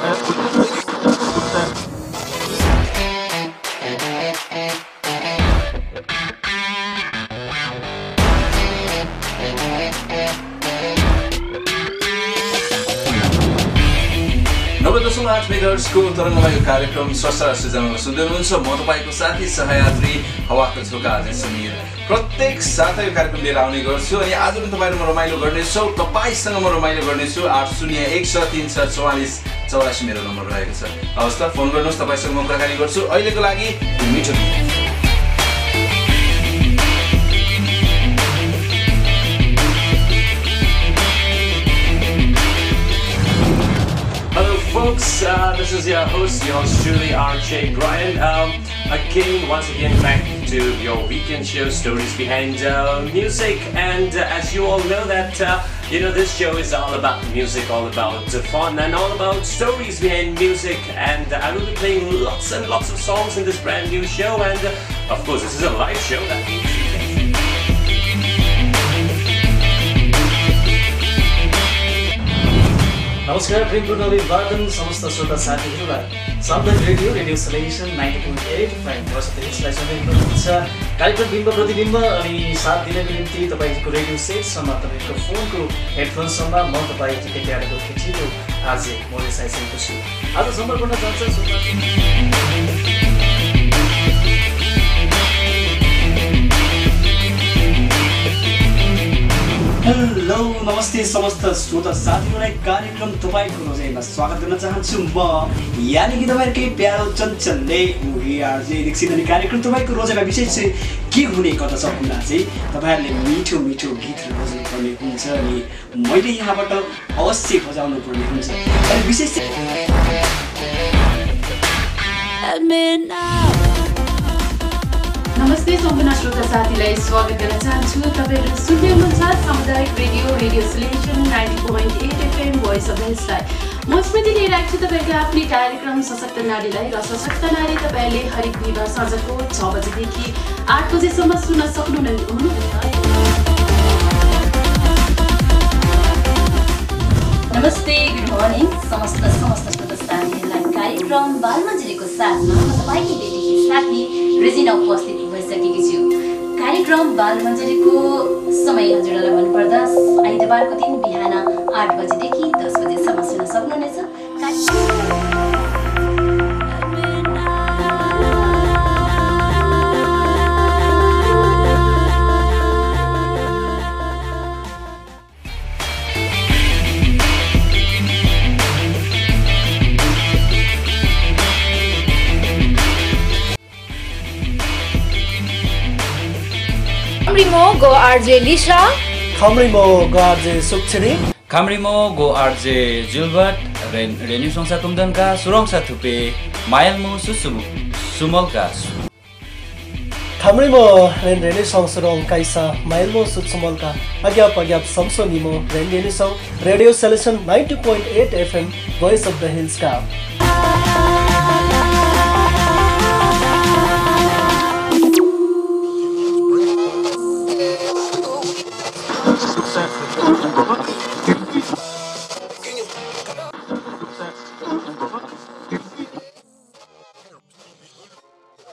नब्बे दशमलव आठ तरङ्गमा यो कार्यक्रम स्वस्थ सृजनामा सुन्दै हुनुहुन्छ। म तपाईँको साथी सहयात्री हवाको झोका अझै समीर। प्रत्येक साता यो कार्यक्रम लिएर आउने गर्छु अनि आज पनि तपाईँहरू म रमाइलो गर्नेछु। तपाईँसँग म रमाइलो गर्नेछु। आठ शून्य एक छ तिन छ चौवालिस चौरासी मेरो नम्बर रहेको छ। हवस् त फोन गर्नुहोस् तपाईँसँग म कुराकानी गर्छु। अहिलेको लागि मिठो this is your host, yours truly, RJ Brian. Um, again, once again, back to your weekend show, Stories Behind uh, Music. And uh, as you all know, that uh, you know this show is all about music, all about fun, and all about stories behind music. And uh, I will be playing lots and lots of songs in this brand new show. And uh, of course, this is a live show. That नमस्कार अभिवादन समस्त श्रोता साथीहरूलाई। सावधान radio radio selection ninety point eight five यसलाई सुन्दै हुनुहुन्छ कार्यक्रम बिम्ब प्रतिबिम्ब अनि साथ दिनको निम्ति तपाईँको रेडियो सेटसम्म तपाईँको फोनको हेडफोनसम्म म तपाईँ टिकट ल्याएको केटीको आज म रिसाइसकेको छु। आज सम्पर्क गर्न जान्छ हेलो नमस्ते समस्त श्रोता साथीहरूलाई कार्यक्रम तपाईँको रोजाइमा स्वागत गर्न चाहन्छु म यानि कि तपाईँहरूकै प्यारो चञ्चलले आरजे दीक्षित अनि कार्यक्रम तपाईँको रोजाइमा विशेष चाहिँ के हुने गर्दछ भन्दा चाहिँ तपाईँहरूले मिठो मिठो गीतहरू बजाउनु पर्ने हुन्छ अनि मैले यहाँबाट अवश्य बजाउनु पर्ने हुन्छ अनि विशेष नमस्ते सम्पूर्ण श्रोता साथीलाई स्वागत गर्न चाहन्छु तपाईँहरू सुन्दै हुनुहुन्छ सामुदायिक हेल्सलाई म स्मृति लिएर आएको छु तपाईँको आफ्नै कार्यक्रम सशक्त नारीलाई र सशक्त नारी तपाईँहरूले हरेक बिहिबार साँझको छ बजीदेखि आठ बजीसम्म सुन्न सक्नु हुनुहुन्न नमस्ते गुड मर्निङ समस्त समस्त श्रोता कार्यक्रम बालमन्जरीको साथमा म तपाईँकी बेटीकी साथी रेजिना उपस्थित भइसकेकी छु। कार्यक्रम बालमन्जरीको समय हजुरहरूलाई भन्नुपर्दा आइतबारको दिन बिहान आठ बजीदेखि दस बजीसम्म सुन्न सक्नुहुनेछ कार्यक्रम Primo go RJ Lisha. खम्रिमो गार्जे सुक्छिदि खम्रिमो गो आर्जे जुलबट रेन रेनि संसा तुमदनका सुरक्षा थुपे मायलमो सुमलका खम्रिमो रेन रेनि संसरोङ कैसा सुसुमलका अज्ञा पग्याप समसोनिमो रेन रेनि radio selection 90.8 FM voice of the hills का